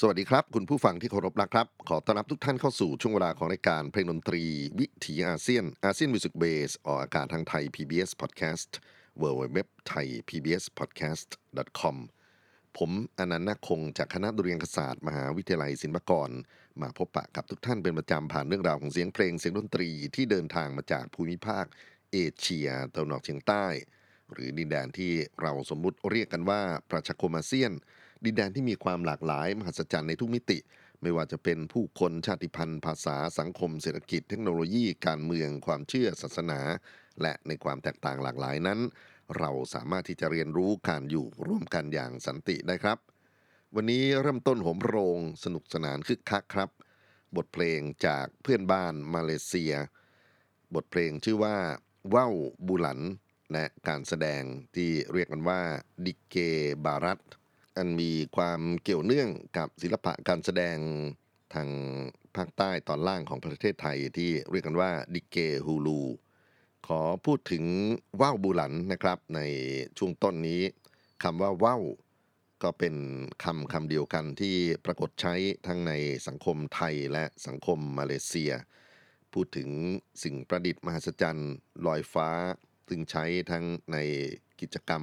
สวัสดีครับ คุณผู้ฟังที่เคารพนะครับ ขอต้อนรับทุกท่านเข้าสู่ช่วงเวลาของรายการเพลงดนตรี วิถีอาเซียน ASEAN Music Base ออกอากาศทางไทย PBS Podcast w w w t h a i PBS Podcast com ผมอานันท์นาคคงจากคณะดุริยางคศาสตร์ มหาวิทยาลัยศิลปากร มาพบปะกับทุกท่านเป็นประจำผ่านเรื่องราวของเสียงเพลงเสียงดนตรีที่เดินทางมาจากภูมิภาค เอเชียตะวันออกเฉียงใต้ หรือดินแดนที่เราสมมุติเรียกกันว่าประชาคมอาเซียน ดินแดนที่มีความหลากหลาย มหัศจรรย์ในทุกมิติ ไม่ว่าจะเป็นผู้คนชาติพันธุ์ ภาษาสังคม เศรษฐกิจ เทคโนโลยี การเมือง ความเชื่อศาสนา และในความแตกต่างหลากหลายนั้น เราสามารถที่จะเรียนรู้การอยู่ร่วมกันอย่างสันติได้ครับ วันนี้เริ่มต้นโหมโรงสนุกสนานคึกคักครับ บทเพลงจากเพื่อนบ้านมาเลเซีย บทเพลงชื่อว่าว่าวบูหลันและการแสดงที่เรียกกันว่าดิเกบารัต อันมีความเกี่ยวเนื่องกับศิลปะการแสดงทางภาคใต้ตอนล่างของประเทศไทยที่เรียกกันว่าดิเกฮูลูขอพูดถึงว่าวบูหลันนะครับ ในช่วงต้นนี้คำว่าว่าวก็เป็นคำคำเดียวกันที่ปรากฏใช้ทั้งในสังคมไทยและสังคมมาเลเซีย พูดถึงสิ่งประดิษฐ์มหัศจรรย์ลอยฟ้า ซึ่งใช้ทั้งในกิจกรรม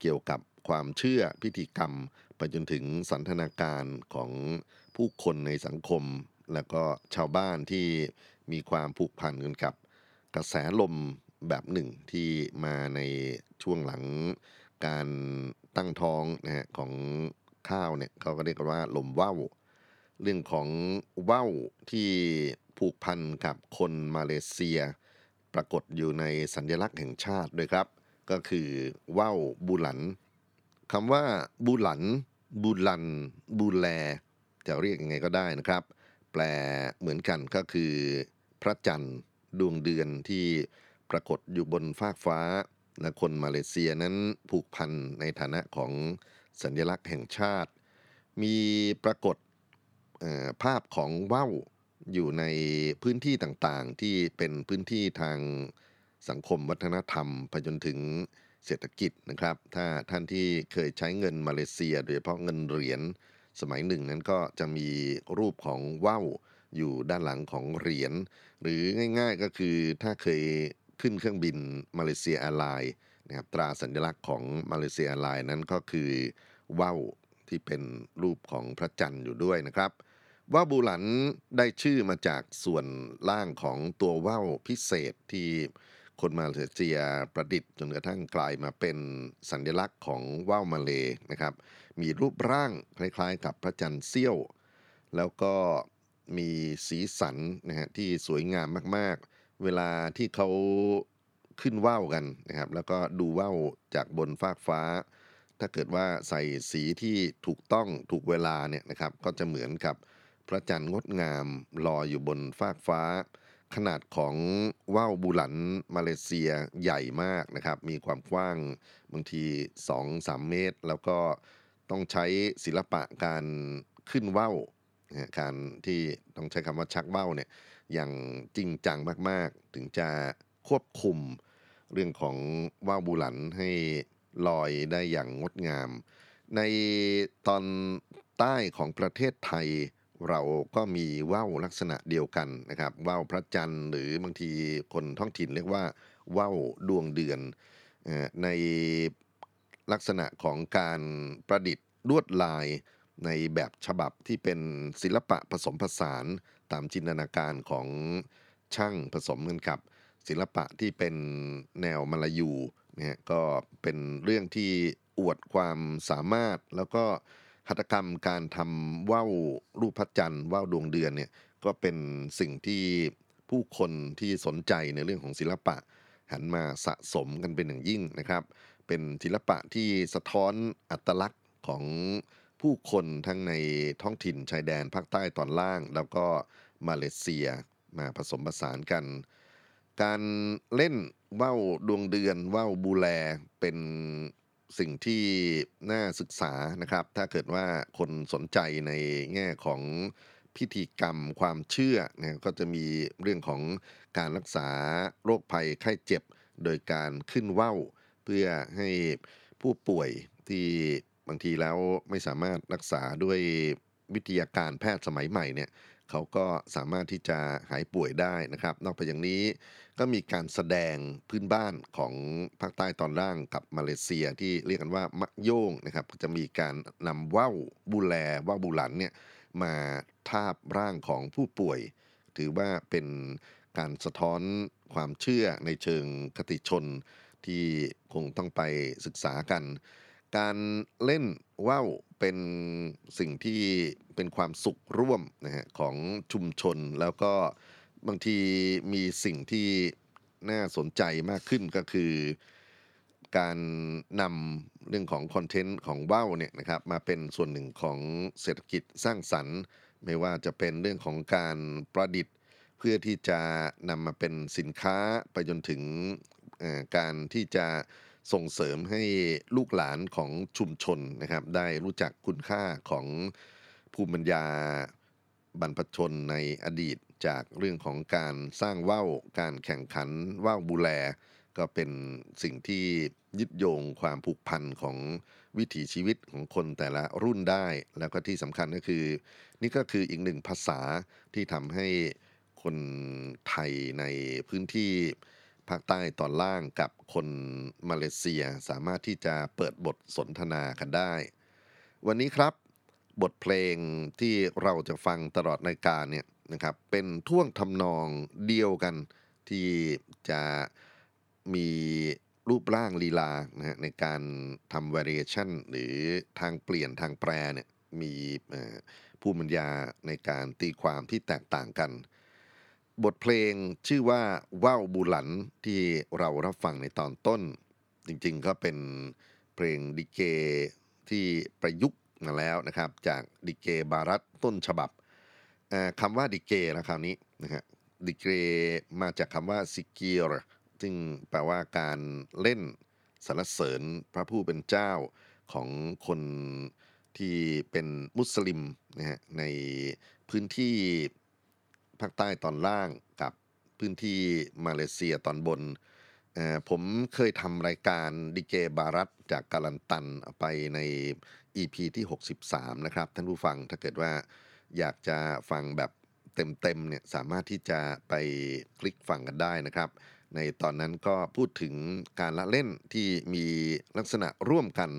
เกี่ยวกับ ความเชื่อพิธีกรรม ไปจนถึงสันทนาการของผู้คนในสังคม และก็ชาวบ้านที่มีความผูกพันกันกับกระแสลมแบบหนึ่งที่มาในช่วงหลังการตั้งท้องนะฮะของข้าวเนี่ยเขาก็เรียกว่าลมว่าวเรื่องของว่าวที่ผูกพันกับคนมาเลเซีย ปรากฏอยู่ในสัญลักษณ์แห่งชาติด้วยครับ ก็คือว่าวบูหลัน คำว่าบูหลัน บูลัน บูแล จะเรียกยังไงก็ได้นะครับ แปลเหมือนกันก็คือ พระจันทร์ดวงเดือนที่ปรากฏอยู่บนฟากฟ้าและคนมาเลเซียนั้นผูกพันในฐานะของสัญลักษณ์แห่งชาติ มีปรากฏภาพของว่าวอยู่ในพื้นที่ต่างๆ ที่เป็นพื้นที่ทางสังคมวัฒนธรรมไปจนถึง เศรษฐกิจนะครับ ถ้าท่านที่เคยใช้เงินมาเลเซีย โดยเฉพาะเงินเหรียญสมัยหนึ่งนั้นก็จะมีรูปของว่าวอยู่ด้านหลังของเหรียญหรือง่ายๆก็คือถ้าเคยขึ้นเครื่องบิน Malaysia Airlines นะครับตราสัญลักษณ์ของ Malaysia Airlines นั้นก็คือว่าวที่เป็นรูปของพระจันทร์อยู่ด้วยนะครับว่าวบูหลันได้ชื่อมาจากส่วนล่างของตัวว่าวพิเศษที่ คนมาเลเซียประดิษฐ์จนกระทั่งกลายมาเป็นสัญลักษณ์ของว่าวมาเลย์นะครับ มีรูปร่างคล้ายๆ กับพระจันทร์เสี้ยว แล้วก็มีสีสันนะฮะที่สวยงามมากๆ เวลาที่เขาขึ้นว่าวกันนะครับ แล้วก็ดูว่าวจากบนฟากฟ้า ถ้าเกิดว่าใส่สีที่ถูกต้องถูกเวลาเนี่ยนะครับ ก็จะเหมือนกับพระจันทร์งดงามลอยอยู่บนฟากฟ้า ขนาดของว่าวบูหลันมาเลเซียใหญ่มากนะครับ มีความกว้างบางที 2-3 เมตร แล้วก็ต้องใช้ศิลปะการขึ้นว่าวการที่ต้องใช้คำว่าชักว่าวเนี่ยอย่างจริงจังมากๆ ถึงจะควบคุมเรื่องของว่าวบูหลันให้ลอยได้อย่างงดงาม ในตอนใต้ของประเทศไทย เราก็มีว่าวลักษณะเดียวกันนะครับว่าวพระจันทร์หรือบางทีคนท้องถิ่นเรียกว่าว่าวดวงเดือนในลักษณะของการประดิษฐ์ลวดลายในแบบฉบับที่เป็นศิลปะผสมผสานตามจินตนาการของช่างผสมกันกับ ศิลปะที่เป็นแนวมาลายูเนะฮะก็เป็นเรื่องที่อวดความสามารถแล้วก็ หัตถกรรมการทำว่าวรูปพระจันทร์ว่าวดวงเดือนเนี่ยก็เป็นสิ่งที่ผู้คนที่สนใจในเรื่องของศิลปะ หันมาสะสมกันเป็นอย่างยิ่งนะครับ เป็นศิลปะที่สะท้อนอัตลักษณ์ของผู้คนทั้งในท้องถิ่นชายแดนภาคใต้ตอนล่าง แล้วก็มาเลเซียมาผสมผสานกัน การเล่นว่าวดวงเดือนว่าวบูแลเป็น สิ่งที่น่าศึกษานะครับ ถ้าเกิดว่าคนสนใจในแง่ของพิธีกรรมความเชื่อนะก็จะมีเรื่องของการรักษาโรคภัยไข้เจ็บ โดยการขึ้นว่าวเพื่อให้ผู้ป่วยที่บางทีแล้วไม่สามารถรักษาด้วยวิทยาการแพทย์สมัยใหม่เนี่ย เขาก็สามารถที่จะหายป่วยได้นะครับ นอกจากอย่างนี้ก็มีการแสดงพื้นบ้านของภาคใต้ตอนล่างกับมาเลเซียที่เรียกกันว่ามักโยงนะครับจะมีการนำว่าวบูแลว่าวบูหลันเนี่ยมาทาบร่างของผู้ป่วย ถือว่าเป็นการสะท้อนความเชื่อในเชิงคติชนที่คงต้องไปศึกษากัน การเล่น ว่าวเป็นสิ่งที่เป็นความสุขร่วมนะฮะของชุมชนแล้วก็บางทีมีสิ่งที่น่าสนใจมากขึ้นก็คือการนำเรื่องของคอนเทนต์ของว่าวเนี่ยนะครับมาเป็นส่วนหนึ่งของเศรษฐกิจสร้างสรรค์ ไม่ว่าจะเป็นเรื่องของการประดิษฐ์ เพื่อที่จะนำมาเป็นสินค้าไปจนถึงการที่จะ ส่งเสริมให้ลูกหลานของชุมชนนะครับ ได้รู้จักคุณค่าของภูมิปัญญาบรรพชนในอดีตจากเรื่องของการสร้างว่าวการแข่งขันว่าวบูแล ก็เป็นสิ่งที่ยึดโยงความผูกพันของวิถีชีวิตของคนแต่ละรุ่นได้ แล้วก็ที่สำคัญก็คือ นี่ก็คืออีกหนึ่งภาษาที่ทำให้คนไทยในพื้นที่ ภาคใต้ตอนล่างกับคนมาเลเซียสามารถที่จะเปิดบทสนทนากันได้ วันนี้ครับบทเพลงที่เราจะฟังตลอดรายการเนี่ยนะครับเป็นท่วงทำนองเดียวกันที่จะมีรูปร่างลีลานะฮะในการทำ variation หรือทางเปลี่ยนทางแปรเนี่ยมีผู้บรรยาในการตีความที่แตกต่างกัน บทเพลงชื่อว่าว่าวบูหลันที่เรารับฟังในตอนต้น จริงๆก็เป็นเพลงดิเกที่ประยุกต์มาแล้วนะครับ จากดิเกบารัตต้นฉบับคำว่าดิเกนะคราวนี้นะฮะดิเกมาจากคำว่าซิเกียร์ซึ่งแปลว่าการเล่นสรรเสริญพระผู้เป็นเจ้าของคนที่เป็นมุสลิมนะฮะในพื้นที่ ภาคใต้ตอนล่างกับพื้นที่มาเลเซียตอนบนเอ่อผมเคยทำรายการดิเกบารัตจากกาลันตันไปใน EP ที่ 63 นะครับ ท่านผู้ฟังถ้าเกิดว่าอยากจะฟังแบบเต็มๆเนี่ยสามารถที่จะไปคลิกฟังกันได้นะครับ ในตอนนั้นก็พูดถึงการละเล่นที่มีลักษณะร่วมกัน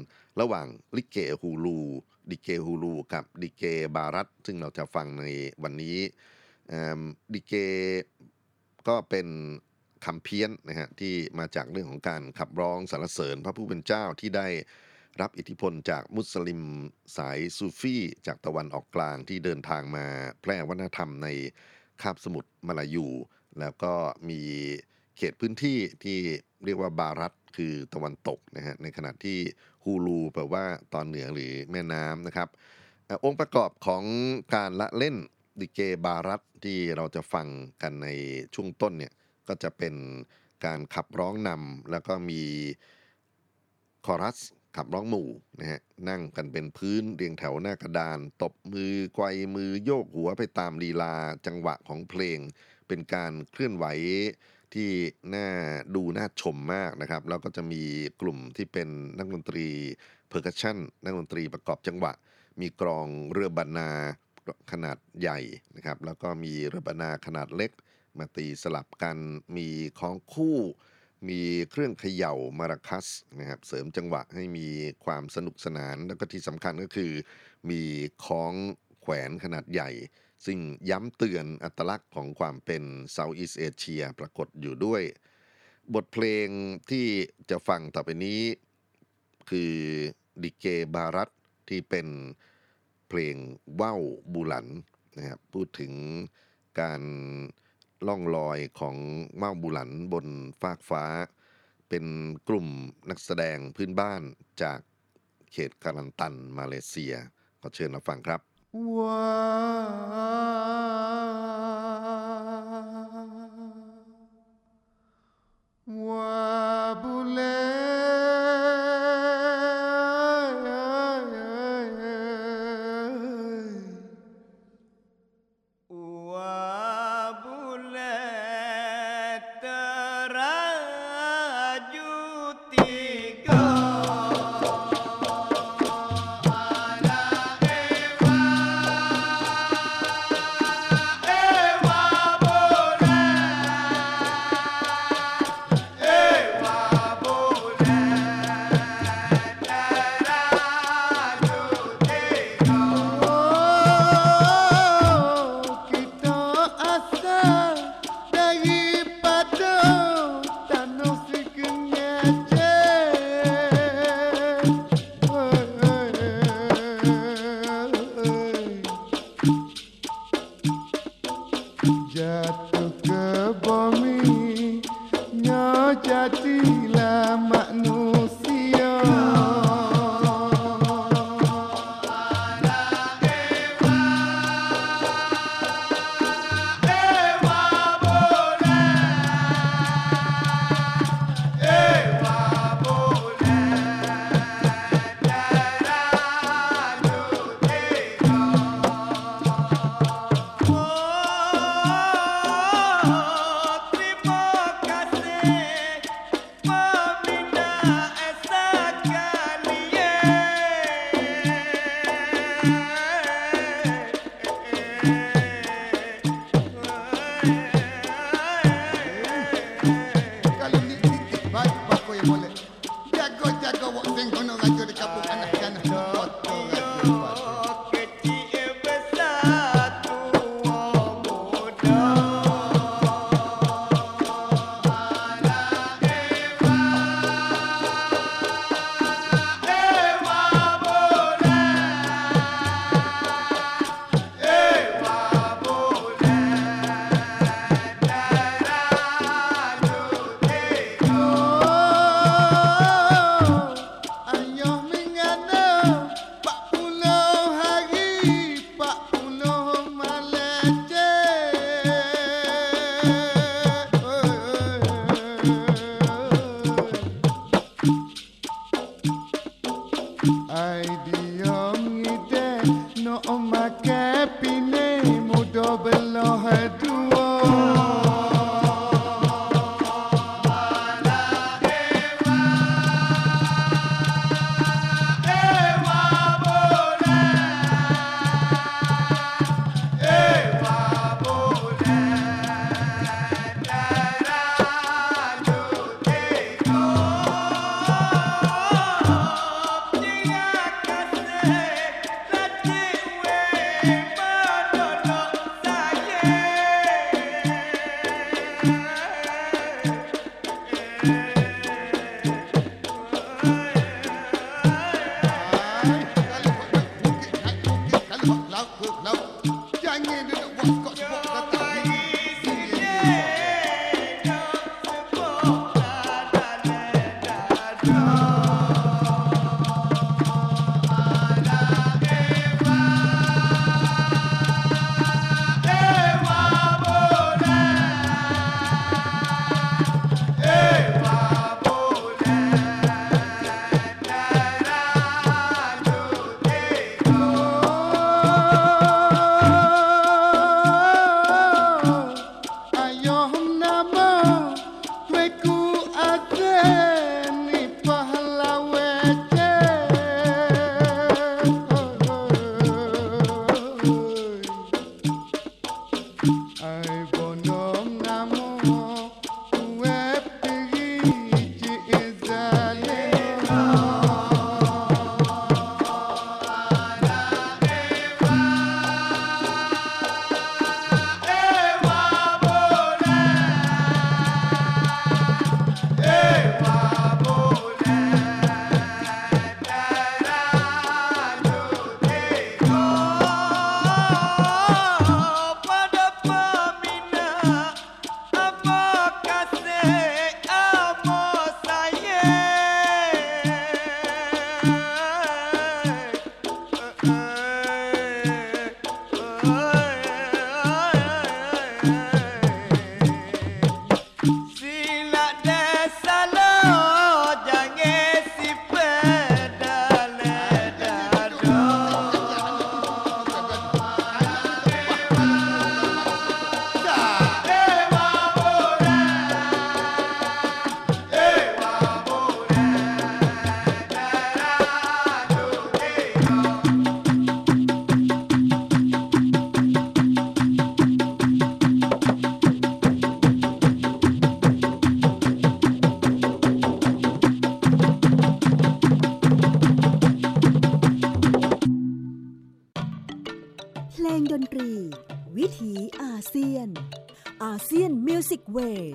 ระหว่างลิเกฮูลูดิเกฮูลูกับดิเกบารัตซึ่งเราจะฟังในวันนี้ ดิเกก็เป็นคำเพี้ยนนะฮะที่มาจากเรื่องของการขับร้องสรรเสริญพระผู้เป็นเจ้าที่ได้รับอิทธิพลจากมุสลิมสายซูฟีจากตะวันออกกลางที่เดินทางมาแพร่วัฒนธรรมในคาบสมุทรมาลายู แล้วก็มีเขตพื้นที่ที่เรียกว่าบารัตคือตะวันตกนะฮะในขณะที่ฮูลูแปลว่าตอนเหนือหรือแม่น้ำนะครับ องค์ประกอบของการละเล่น ดิเกบารัตที่เราจะฟังกันในช่วงต้นเนี่ยก็จะเป็นการขับร้องนำแล้วก็มีคอรัสขับร้องหมู่นะฮะนั่งกันเป็นพื้นเรียงแถวหน้ากระดาน ตบมือไกวมือโยกหัวไปตามลีลาจังหวะของเพลง เป็นการเคลื่อนไหวที่น่าดูน่าชมมากนะครับ แล้วก็จะมีกลุ่มที่เป็นนักดนตรี percussion นักดนตรีประกอบจังหวะ มีกรองเรือบรรณา ขนาดใหญ่นะครับ แล้วก็มีเรือบรรณาขนาดเล็ก มาตีสลับกัน มีฆ้องคู่ มีเครื่องเขย่า maracas นะครับ เสริมจังหวะให้มีความสนุกสนาน แล้วก็ที่สำคัญก็คือ มีฆ้องแขวนขนาดใหญ่ ซึ่งย้ำเตือนอัตลักษณ์ของความเป็นเซาท์อีสเอเชียปรากฏอยู่ด้วย บทเพลงที่จะฟังต่อไปนี้ คือดิเกบารัตที่เป็น เพลงว่าวบูหลันนะครับพูดถึงการล่องลอยของว่าวบูหลันบนฟากฟ้า เป็นกลุ่มนักแสดงพื้นบ้านจากเขตกาลันตันมาเลเซีย ขอเชิญรับฟังครับว้า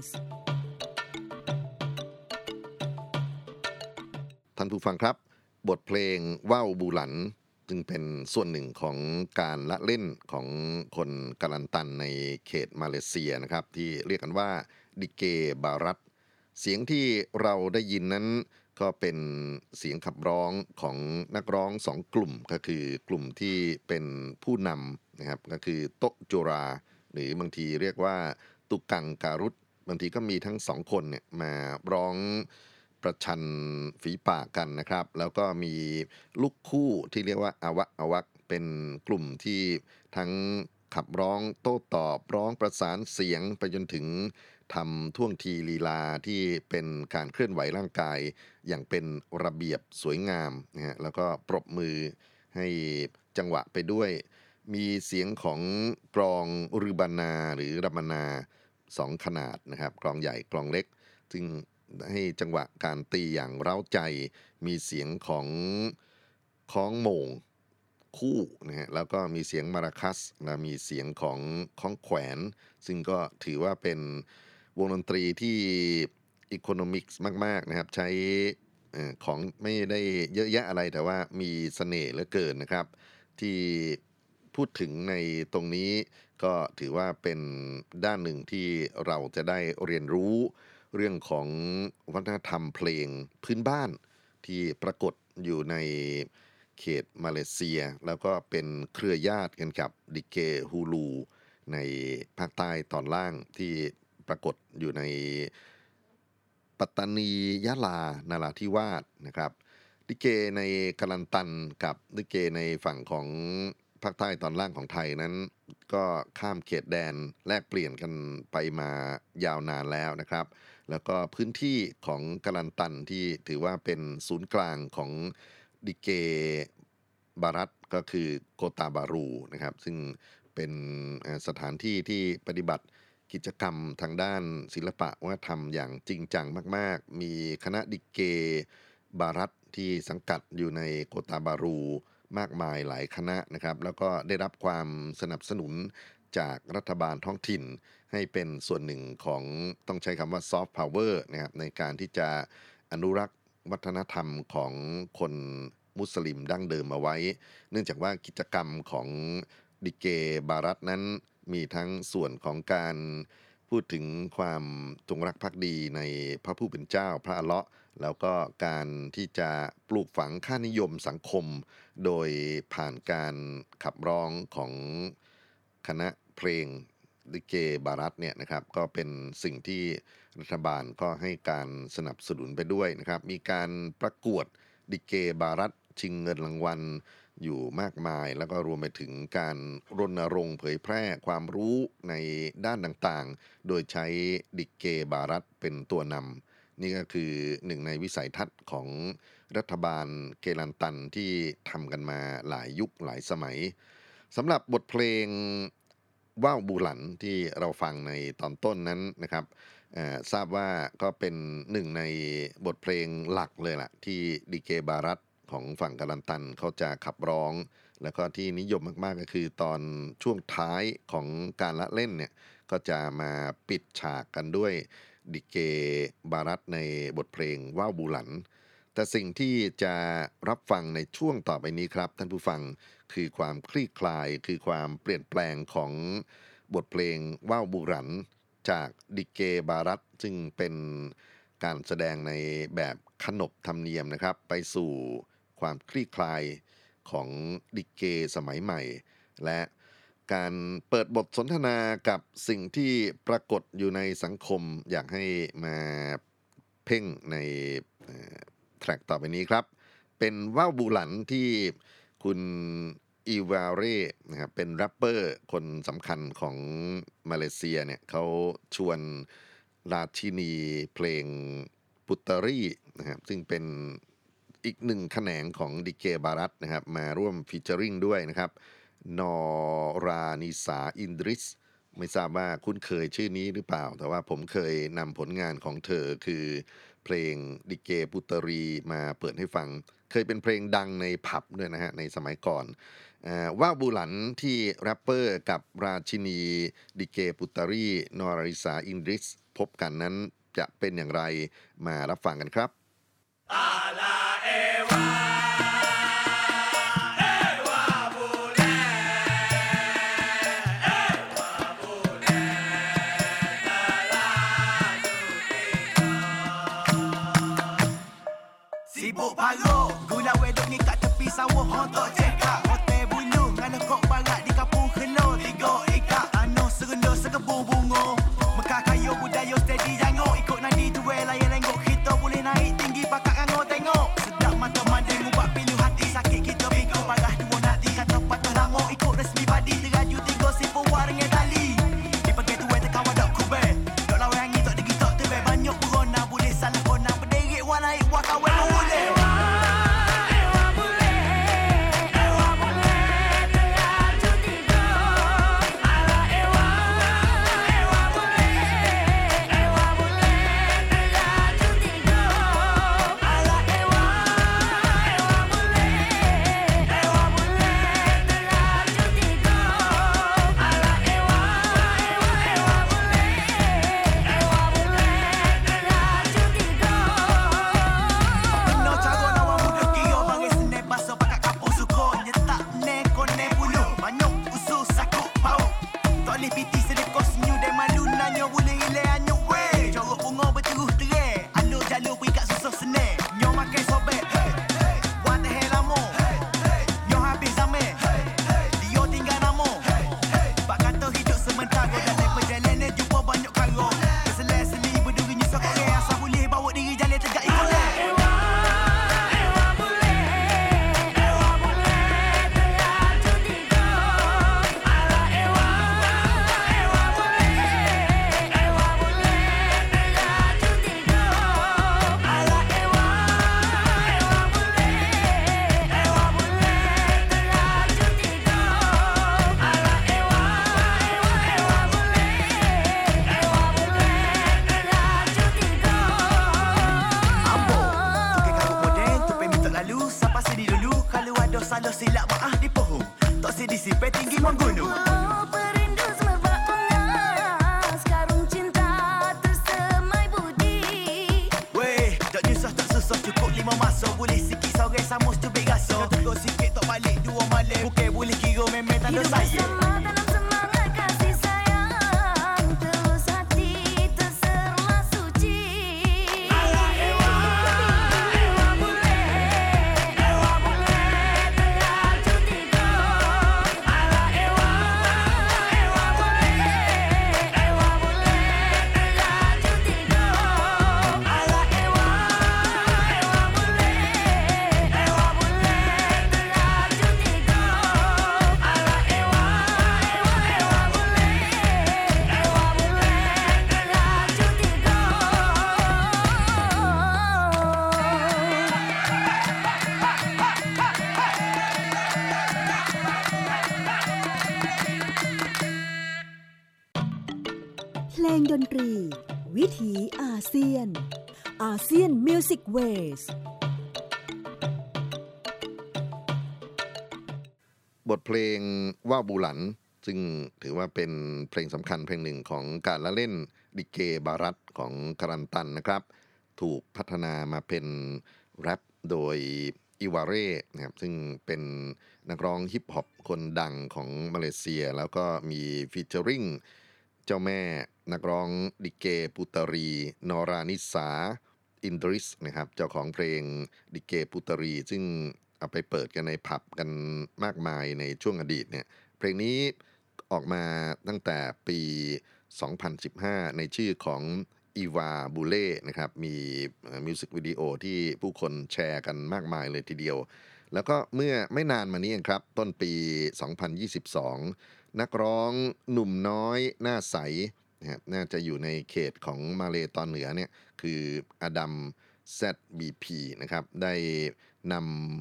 Ways ท่านผู้ฟังครับ บทเพลงว่าวบูหลันจึงเป็นส่วนหนึ่งของการละเล่นของคนกาลันตันในเขตมาเลเซียนะครับ ที่เรียกกันว่าดิเกบารัตเสียงที่เราได้ยินนั้นก็เป็นเสียงขับร้องของนักร้องสองกลุ่มก็คือกลุ่มที่เป็นผู้นำนะครับก็คือโตจุรา หรือบางทีเรียกว่าตุกังการุต บางทีก็มีทั้งสองคนเนี่ยมาร้องประชันฝีปากกันนะครับ แล้วก็มีลูกคู่ที่เรียกว่าอาวะอวักเป็นกลุ่มที่ทั้งขับร้องโต้ตอบร้องประสานเสียงไปจนถึงทำท่วงทีลีลาที่เป็นการเคลื่อนไหวร่างกาย อย่างเป็นระเบียบสวยงามนะฮะแล้วก็ปรบมือให้จังหวะไปด้วย มีเสียงของกลองรืบานาหรือรัมนา สองขนาดนะครับกลองใหญ่กลองเล็ก ซึ่งให้จังหวะการตีอย่างเร้าใจมีเสียงของคล้องโมงคู่นะฮะแล้วก็มีเสียงมาราคัสและมีเสียงของคล้องแขวน ซึ่งก็ถือว่าเป็นวงดนตรีที่อีโคโนมิกส์มากๆนะครับ ใช้อ่อของไม่ได้เยอะแยะอะไรแต่ว่ามีเสน่ห์เหลือเกินนะครับ ที่พูดถึงในตรงนี้ ก็ถือว่าเป็นด้านหนึ่งที่เราจะได้เรียนรู้เรื่องของวัฒนธรรมเพลงพื้นบ้านที่ปรากฏอยู่ในเขตมาเลเซีย แล้วก็เป็นเครือญาติกันกับดิเกฮูลู ในภาคใต้ตอนล่างที่ปรากฏอยู่ในปัตตานียะลานาราธิวาสนะครับดิเกในกาลันตันกับดิเกในฝั่งของ ภาคใต้ตอนล่างของไทยนั้น ก็ข้ามเขตแดนแลกเปลี่ยนกันไปมายาวนานแล้วนะครับ แล้วก็พื้นที่ของกาลันตันที่ถือว่าเป็นศูนย์กลางของดิเกบารัตก็คือโกตาบารูนะครับ ซึ่งเป็นสถานที่ที่ปฏิบัติกิจกรรมทางด้านศิลปะวัฒนธรรมอย่างจริงจังมาก ๆ มีคณะดิเกบารัตที่สังกัดอยู่ในโกตาบารู มากมายหลายคณะนะครับ แล้วก็ได้รับความสนับสนุนจากรัฐบาลท้องถิ่น ให้เป็นส่วนหนึ่งของต้องใช้คำว่าซอฟต์พาวเวอร์นะครับในการที่จะอนุรักษ์วัฒนธรรมของคนมุสลิมดั้งเดิมเอาไว้ เนื่องจากว่ากิจกรรมของดิเกบารัตนั้นมีทั้งส่วนของการพูดถึงความจงรักภักดีในพระผู้เป็นเจ้าพระอเลาะแล้วก็การที่จะปลูกฝังค่านิยมสังคม โดยผ่านการขับร้องของคณะเพลงดิเกบารัตเนี่ยนะครับก็เป็นสิ่งที่รัฐบาลก็ให้การสนับสนุนไปด้วยนะครับ มีการประกวดดิเกบารัตชิงเงินรางวัลอยู่มากมาย แล้วก็รวมไปถึงการรณรงค์เผยแพร่ความรู้ในด้านต่างๆ โดยใช้ดิเกบารัตเป็นตัวนำ นี่ก็คือหนึ่งในวิสัยทัศน์ของรัฐบาลเกลันตันที่ทำกันมาหลายยุคหลายสมัยสำหรับบทเพลงว่าวบูหลันที่เราฟังในตอนต้นนั้นนะครับทราบว่าก็เป็นหนึ่งในบทเพลงหลักเลยล่ะ ที่ดีเกบารัตของฝั่งกาลันตันเขาจะขับร้อง แล้วก็ที่นิยมมากๆก็คือตอนช่วงท้ายของการละเล่นเนี่ยก็จะมาปิดฉากกันด้วย ดิเกบารัตในบทเพลงว่าวบูหลัน แต่สิ่งที่จะรับฟังในช่วงต่อไปนี้ครับ ท่านผู้ฟังคือความคลี่คลายคือความเปลี่ยนแปลงของบทเพลงว่าวบูหลัน จากดิเกบารัตซึ่งเป็นการแสดงในแบบขนบธรรมเนียมนะครับ ไปสู่ความคลี่คลายของดิเกสมัยใหม่ และ การเปิดบทสนทนากับสิ่งที่ปรากฏอยู่ในสังคม อยากให้มาเพ่งในtrack ต่อไปนี้ครับ เป็นว่าวบูหลันที่คุณอีวาเร่นะครับเป็นแรปเปอร์คนสำคัญของมาเลเซียเนี่ยเขาชวนราชินีเพลงปุตรีนะครับซึ่งเป็นอีกหนึ่งแขนงของดิเกร์บารัตนะครับมาร่วม featuring ด้วยนะครับ นอรานิสาอินดริส ไม่ทราบว่าคุ้นเคยชื่อนี้หรือเปล่า แต่ว่าผมเคยนำผลงานของเธอคือเพลงดิเกร์ปุตรีมาเปิดให้ฟัง เคยเป็นเพลงดังในผับด้วยนะฮะ ในสมัยก่อนอ่าว่าวบูหลันที่แรปเปอร์กับราชินีดิเกร์ปุตรีนอรานิสาอินดริส พบกันนั้นจะเป็นอย่างไรมารับฟังกันครับ Sibuk ยนมิวสิกเวสบทเพลงว่าบูหลัน ซึ่งถือว่าเป็นเพลงสำคัญเพลงหนึ่งของการละเล่นดิเกบารัตของการันตันนะครับ ถูกพัฒนามาเป็นแรปโดยอิวาเร่นะครับซึ่งเป็นนักร้องฮิปฮอปคนดังของมาเลเซีย แล้วก็มีฟีเจอริงเจ้าแม่นักร้องดิเกปุตรี นอรานิสา อินดริสนะครับเจ้าของเพลงดิเกปุตรี ซึ่งเอาไปเปิดกันในผับกันมากมายในช่วงอดีตเนี่ยเพลงนี้ออกมาตั้งแต่ปี 2015 ในชื่อของอีวาบูเล่นะครับมีมิวสิกวิดีโอที่ผู้คนแชร์กันมากมายเลยทีเดียว แล้วก็เมื่อไม่นานมานี้เองครับ ต้นปี 2022 นักร้องหนุ่มน้อยหน้าใส นะครับน่าจะอยู่ในเขตของมาเลตอนเหนือเนี่ยคืออดัม ZBP นะครับได้น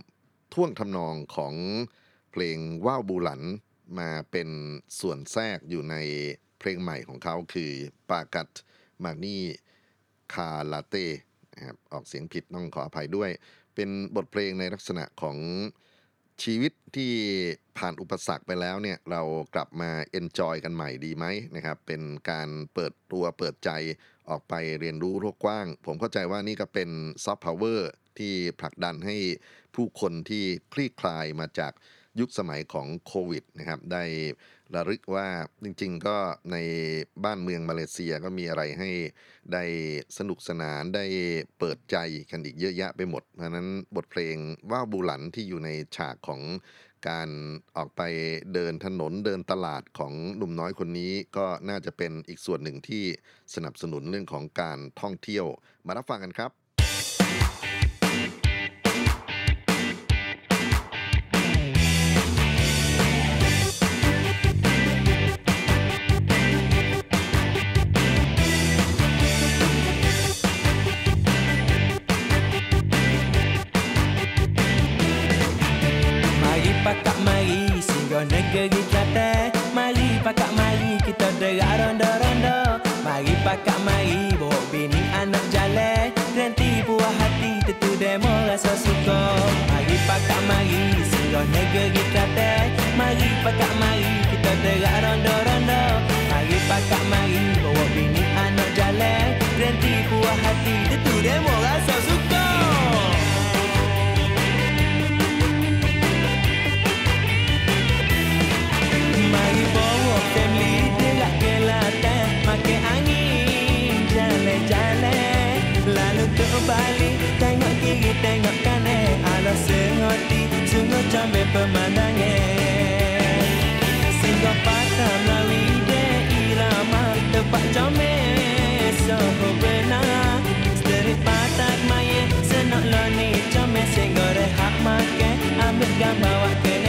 ำท่วงทำนองของเพลงว่าวบูหลันมาเป็นส่วนแทรกอยู่ในเพลงใหม่ของเขาคือปากัตมานี่คาลาเต้นะครับออกเสียงผิดต้องขออภัยด้วย เป็นบทเพลงในลักษณะของ ชีวิตที่ผ่านอุปสรรคไปแล้วเนี่ยเรากลับมา enjoy กันใหม่ดีไหมนะครับเป็นการเปิดตัวเปิดใจออกไปเรียนรู้โลกกว้าง ผมเข้าใจว่านี่ก็เป็น soft power ที่ผลักดันให้ผู้คนที่คลี่คลายมาจาก ยุคสมัยของโควิดนะครับได้ระลึกว่าจริงๆ ก็ในบ้านเมืองมาเลเซียก็มีอะไรให้ได้สนุกสนานได้เปิดใจกันอีกเยอะแยะไปหมด เพราะนั้นบทเพลงว่าวบูหลันที่อยู่ในฉากของการออกไปเดินถนนเดินตลาดของหนุ่มน้อยคนนี้ก็น่าจะเป็นอีกส่วนหนึ่งที่สนับสนุนเรื่องของการท่องเที่ยว มารับฟังกันครับ はハッピーでトゥデモがさすっと Maribowo family de la que lata make angin jale jale lalu kembali tengok kiri tengok kanan ala sehati sungguh jambe pemandangan singgah patah melalui de irama tempat jambe so benar bergambar bawah kene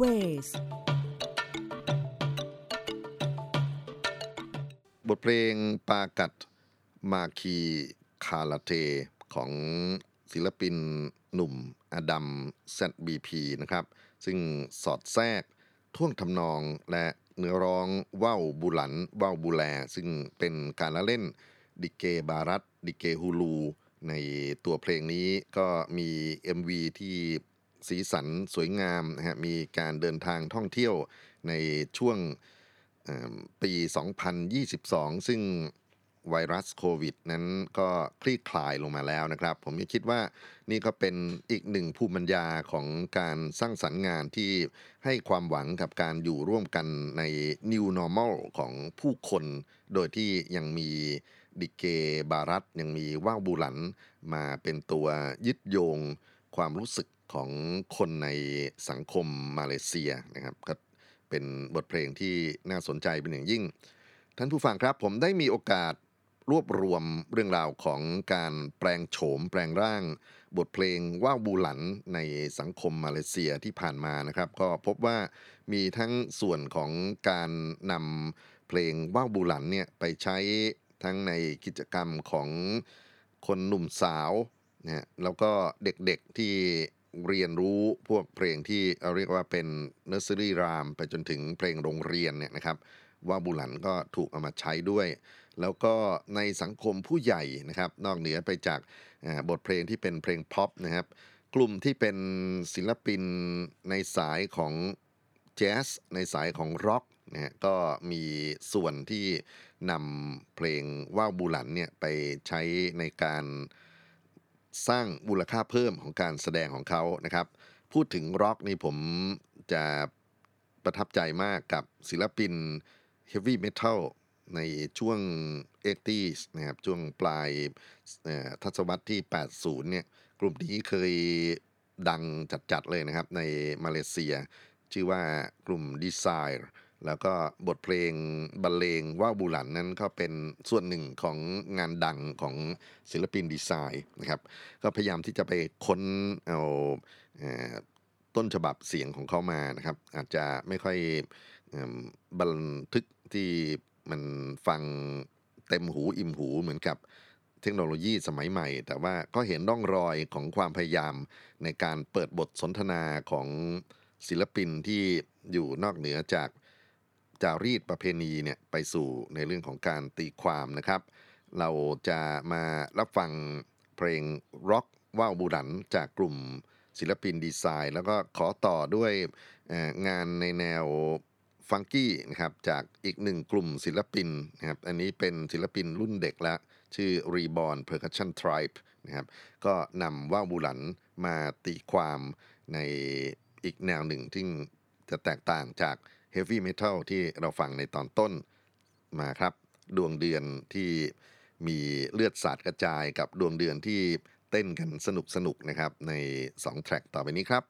มิวสิกเวสบทเพลงปากัดมาคีคาราเทของศิลปินหนุ่มอดัม ZBP นะครับ ซึ่งสอดแทรกท่วงทำนองและเนื้อร้องว่าวบุหลันว่าวบุแล ซึ่งเป็นการละเล่นดิเกบารัตดิเกฮูลู ในตัวเพลงนี้ก็มี MV ที่ สีสันสวยงามนะฮะมีการเดินทางท่องเที่ยวในช่วงปี 2022 ซึ่งไวรัสโควิดนั้นก็คลี่คลายลงมาแล้วนะครับ ผมก็คิดว่านี่ก็เป็นอีกหนึ่งภูมิปัญญาของการสร้างสรรค์งานที่ให้ความหวังกับการอยู่ร่วมกันใน New Normal ของผู้คน โดยที่ยังมีดิเกบารัตยังมีว่าวบูหลัน มาเป็นตัวยึดโยงความรู้สึก ของคนในสังคมมาเลเซียนะครับก็เป็นบทเพลงที่น่าสนใจเป็นอย่างยิ่ง ท่านผู้ฟังครับผมได้มีโอกาสรวบรวมเรื่องราวของการแปลงโฉมแปลงร่าง บทเพลงว่าวบูหลันในสังคมมาเลเซียที่ผ่านมานะครับ ก็พบว่ามีทั้งส่วนของการนำเพลงว่าวบูหลันเนี่ยไปใช้ทั้งในกิจกรรมของคนหนุ่มสาวนะแล้วก็เด็กๆที่ เรียนรู้พวกเพลงที่เรียกว่าเป็น nursery rhyme ไปจนถึงเพลงโรงเรียนเนี่ยนะครับว่าบุหลันก็ถูกเอามาใช้ด้วย แล้วก็ในสังคมผู้ใหญ่นะครับ นอกเหนือไปจากบทเพลงที่เป็นเพลงป๊อปนะครับ กลุ่มที่เป็นศิลปินในสายของแจ๊สในสายของร็อกนะฮะก็มีส่วนที่นำเพลงว่าวบูหลันเนี่ยไปใช้ในการ สร้างมูลค่าเพิ่มของการแสดงของเขานะครับ พูดถึงร็อกนี่ผมจะประทับใจมากกับศิลปิน Heavy Metal ในช่วง 80s นะครับช่วงปลายทศวรรษที่ 80 เนี่ย กลุ่มนี้เคยดังจัดๆเลยนะครับในมาเลเซีย ชื่อว่ากลุ่ม Desire แล้วก็บทเพลงบรรเลงว่าวบูหลันนั้นก็เป็นส่วนหนึ่งของงานดังของศิลปินดีไซน์นะครับ ก็พยายามที่จะไปค้นเอาเออต้นฉบับเสียงของเขามานะครับ อาจจะไม่ค่อยเอิ่มบันทึกที่มันฟังเต็มหูอิ่มหูเหมือนกับเทคโนโลยีสมัยใหม่ แต่ว่าก็เห็นร่องรอยของความพยายามในการเปิดบทสนทนาของศิลปินที่อยู่นอกเหนือจาก จารีตประเพณีเนี่ยไปสู่ในเรื่องของการตีความนะครับ เราจะมารับฟังเพลงร็อกว่าวบูดันจากกลุ่มศิลปินดีไซน์ แล้วก็ขอต่อด้วยงานในแนวฟังกี้นะครับจากอีกหนึ่งกลุ่มศิลปินนะครับอันนี้เป็นศิลปินรุ่นเด็กล้วชื่อ Reborn Percussion Tribe นะครับก็นำว่าวบูหลันมาตีความในอีกแนวหนึ่งที่จะแตกต่างจาก ฮฟวี่เมทัลที่เราฟังในตอนต้นมาครับ ดวงเดือนที่มีเลือดสาดกระจายกับดวงเดือนที่เต้นกันสนุกสนุกนะครับใน 2 แทร็กต่อไปนี้ครับ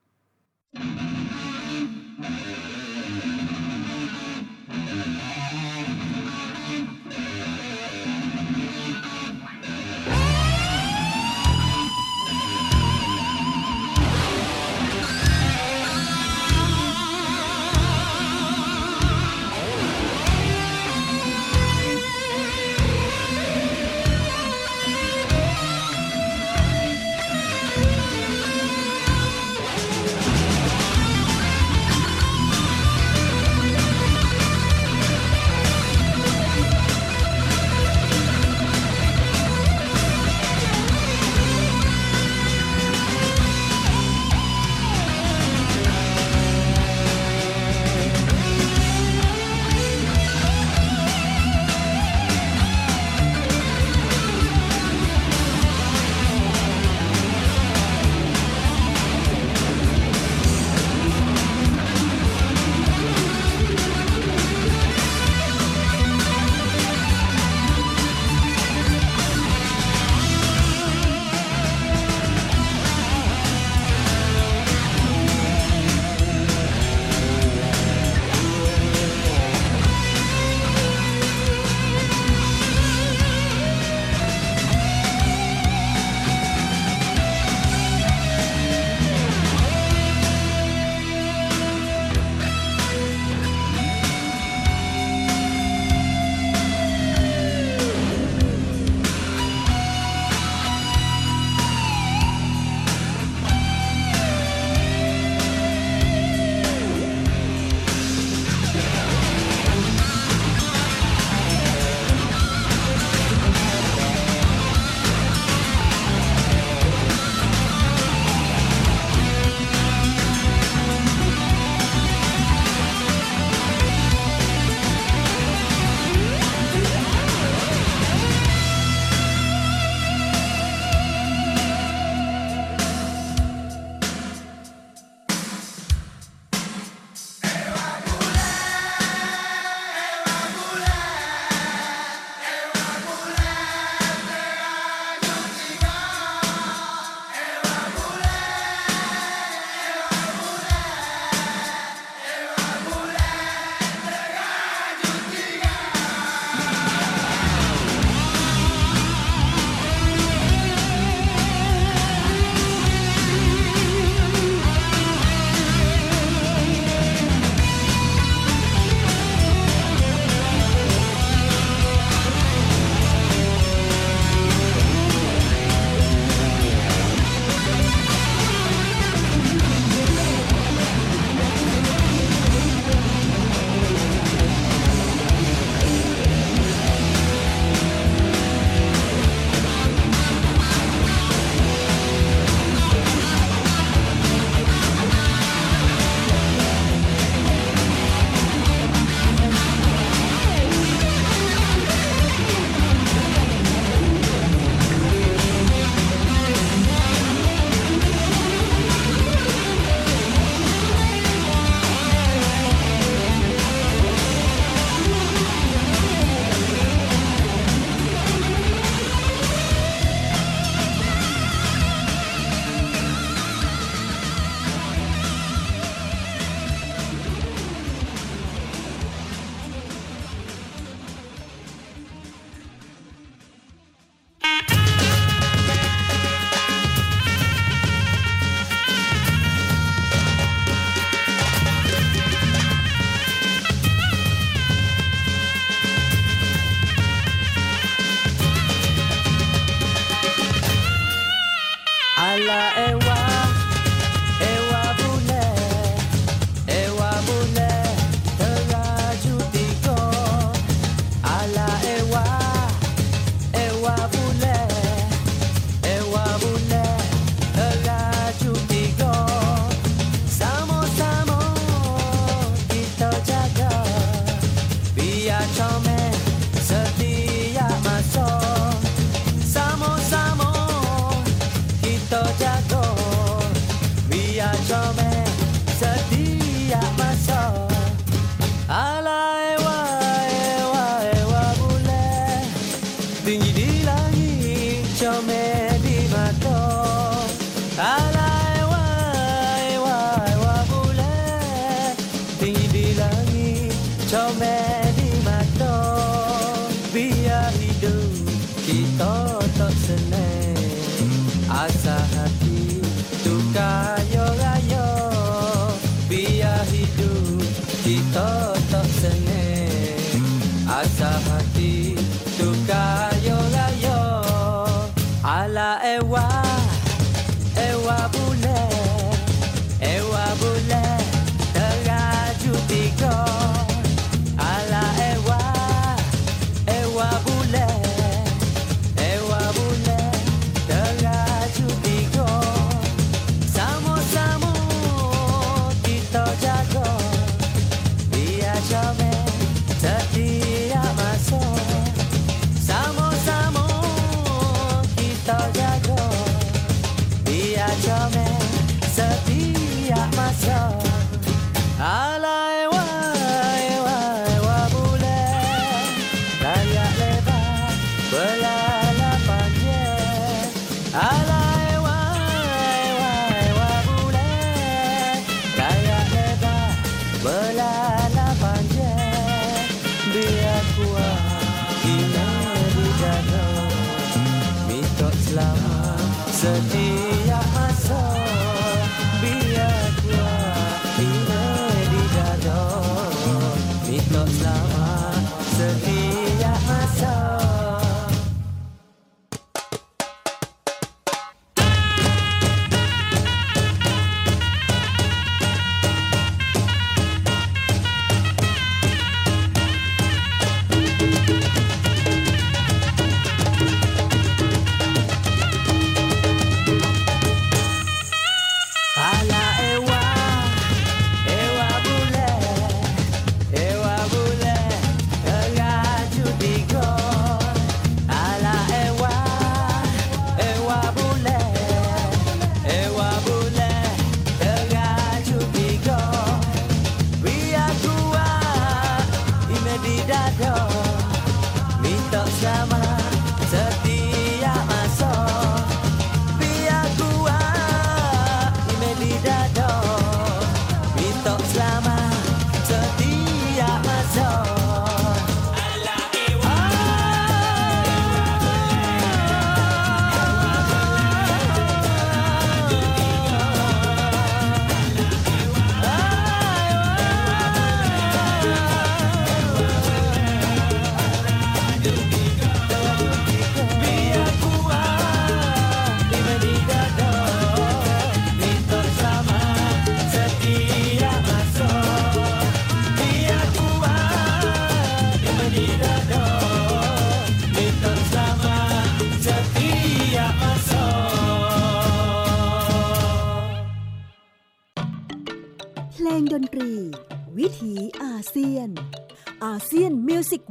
aqui tocar.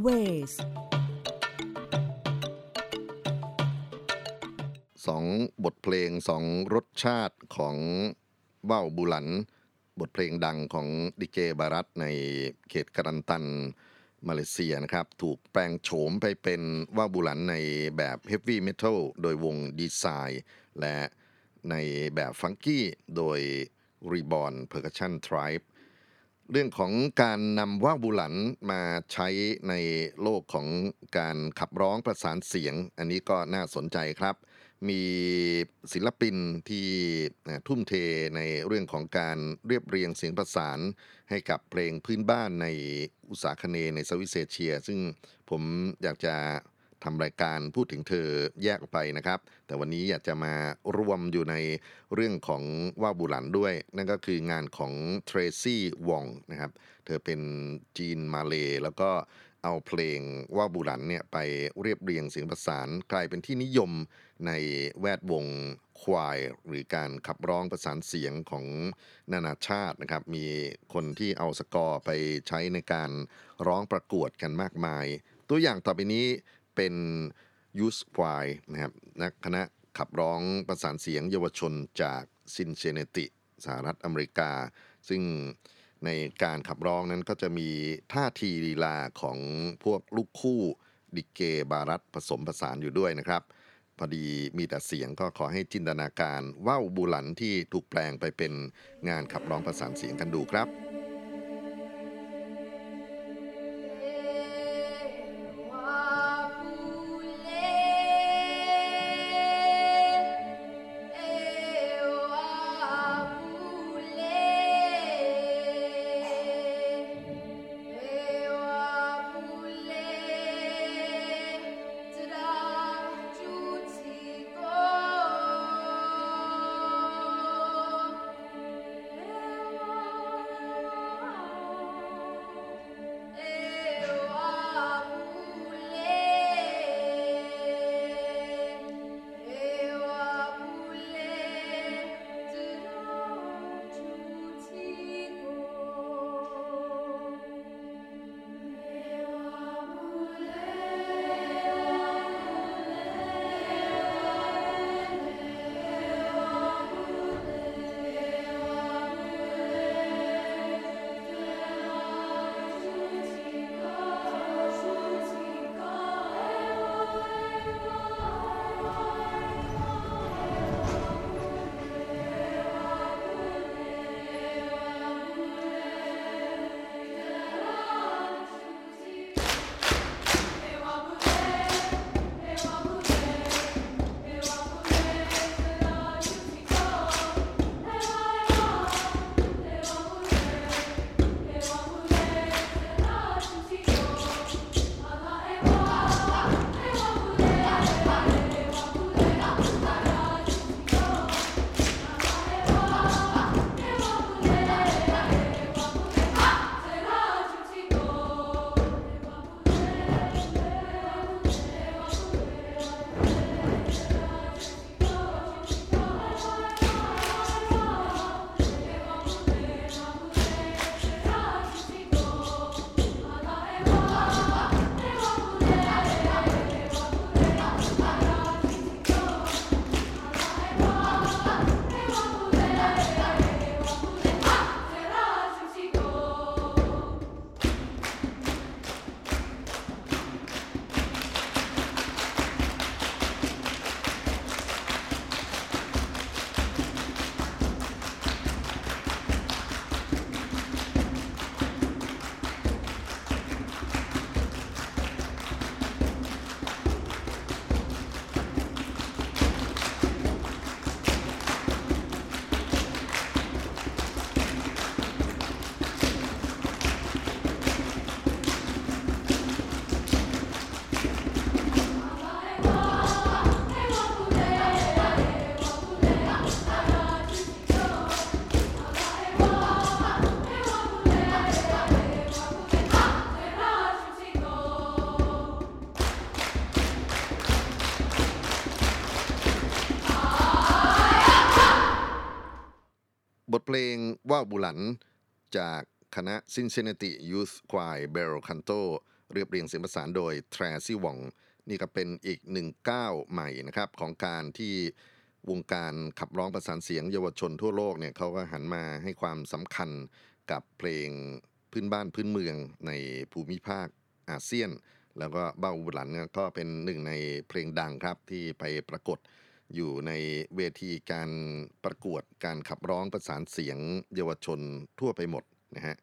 มิวสิกเวสองบทเพลงสองรสชาติของว่าวบุหลัน บทเพลงดังของดิเกบารัตในเขตกลันตันมาเลเซียนะครับ ถูกแปลงโฉมไปเป็นว่าวบุหลันในแบบเฮฟวี่เมทัลโดยวงดีไซน์และในแบบ funky โดย Reborn Percussion Tribe เรื่ เรื่องของการนำว่าวบุหลันมาใช้ในโลกของการขับร้องประสานเสียง อันนี้ก็น่าสนใจครับ มีศิลปินที่ทุ่มเทในเรื่องของการเรียบเรียงเสียงประสานให้กับเพลงพื้นบ้านในอุตสาคเนในสวิตเซเชีย ซึ่งผมอยากจะ ทำรายการพูดถึงเธอแยกออกไปนะครับ แต่วันนี้อยากจะมารวมอยู่ในเรื่องของว่าวบุหลันด้วย นั่นก็คืองานของเทรซี่วองนะครับ เธอเป็นจีนมาเลแล้วก็เอาเพลงว่าวบุหลันเนี่ยไปเรียบเรียงเสียงประสานกลายเป็นที่นิยมในแวดวงควายหรือการขับร้องประสานเสียงของนานาชาตินะครับ มีคนที่เอาสกอร์ไปใช้ในการร้องประกวดกันมากมาย ตัวอย่างต่อไปนี้ เป็นยูสควายนะครับนักคณะขับร้องประสานเสียงเยาวชนจากซินซินเนติสหรัฐอเมริกา ซึ่งในการขับร้องนั้นก็จะมีท่าทีลีลาของพวกลูกคู่ดิเกบารัตผสมผสานอยู่ด้วยนะครับ พอดีมีแต่เสียงก็ขอให้จินตนาการว่าวบูหลันที่ถูกแปลงไปเป็นงานขับร้องประสานเสียงกันดูครับ ว่าวบุหลัน จากคณะ Cincinnati Youth Choir Bell Canto เรียบเรียงเสียงประสานโดย t r a c y Wong นี่ก็เป็นอีกหนึ่งก้าวใหม่นะครับ ของการที่วงการขับร้องประสานเสียงเยาวชนทั่วโลกเนี่ยเขาก็หันมาให้ความสำคัญกับเพลงพื้นบ้านพื้นเมืองในภูมิภาคอาเซียน แล้วก็เบ้าบุหลันก็เป็นหนึ่งในเพลงดังครับที่ไปปรากฏ อยู่ในเวทีการประกวดการขับร้องประสานเสียงเยาวชนทั่วไปหมดนะฮะ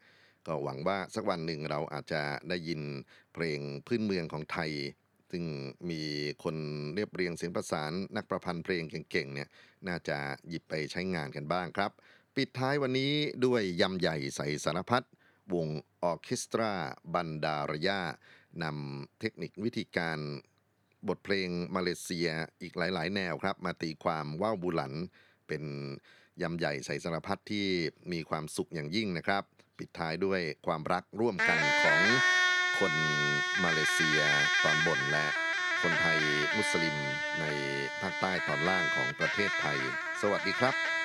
ก็หวังว่าสักวันหนึ่งเราอาจจะได้ยินเพลงพื้นเมืองของไทย ซึ่งมีคนเรียบเรียงเสียงประสานนักประพันธ์เพลงเก่งๆเนี่ยน่าจะหยิบไปใช้งานกันบ้างครับ ปิดท้ายวันนี้ด้วยยำใหญ่ใส่สารพัดวงออเคสตราบันดารยานำเทคนิควิธีการ บทเพลงมาเลเซียอีกหลาย ๆ แนวครับ มาตีความว่าวบุหลัน เป็นยำใหญ่ใส่สารพัดที่มีความสุขอย่างยิ่งนะครับ ปิดท้ายด้วยความรักร่วมกันของคนมาเลเซียตอนบนและคนไทยมุสลิมในภาคใต้ตอนล่างของประเทศไทย สวัสดีครับ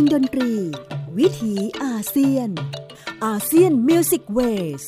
งดนตรี วิถีอาเซียน อาเซียนมิวสิกเวส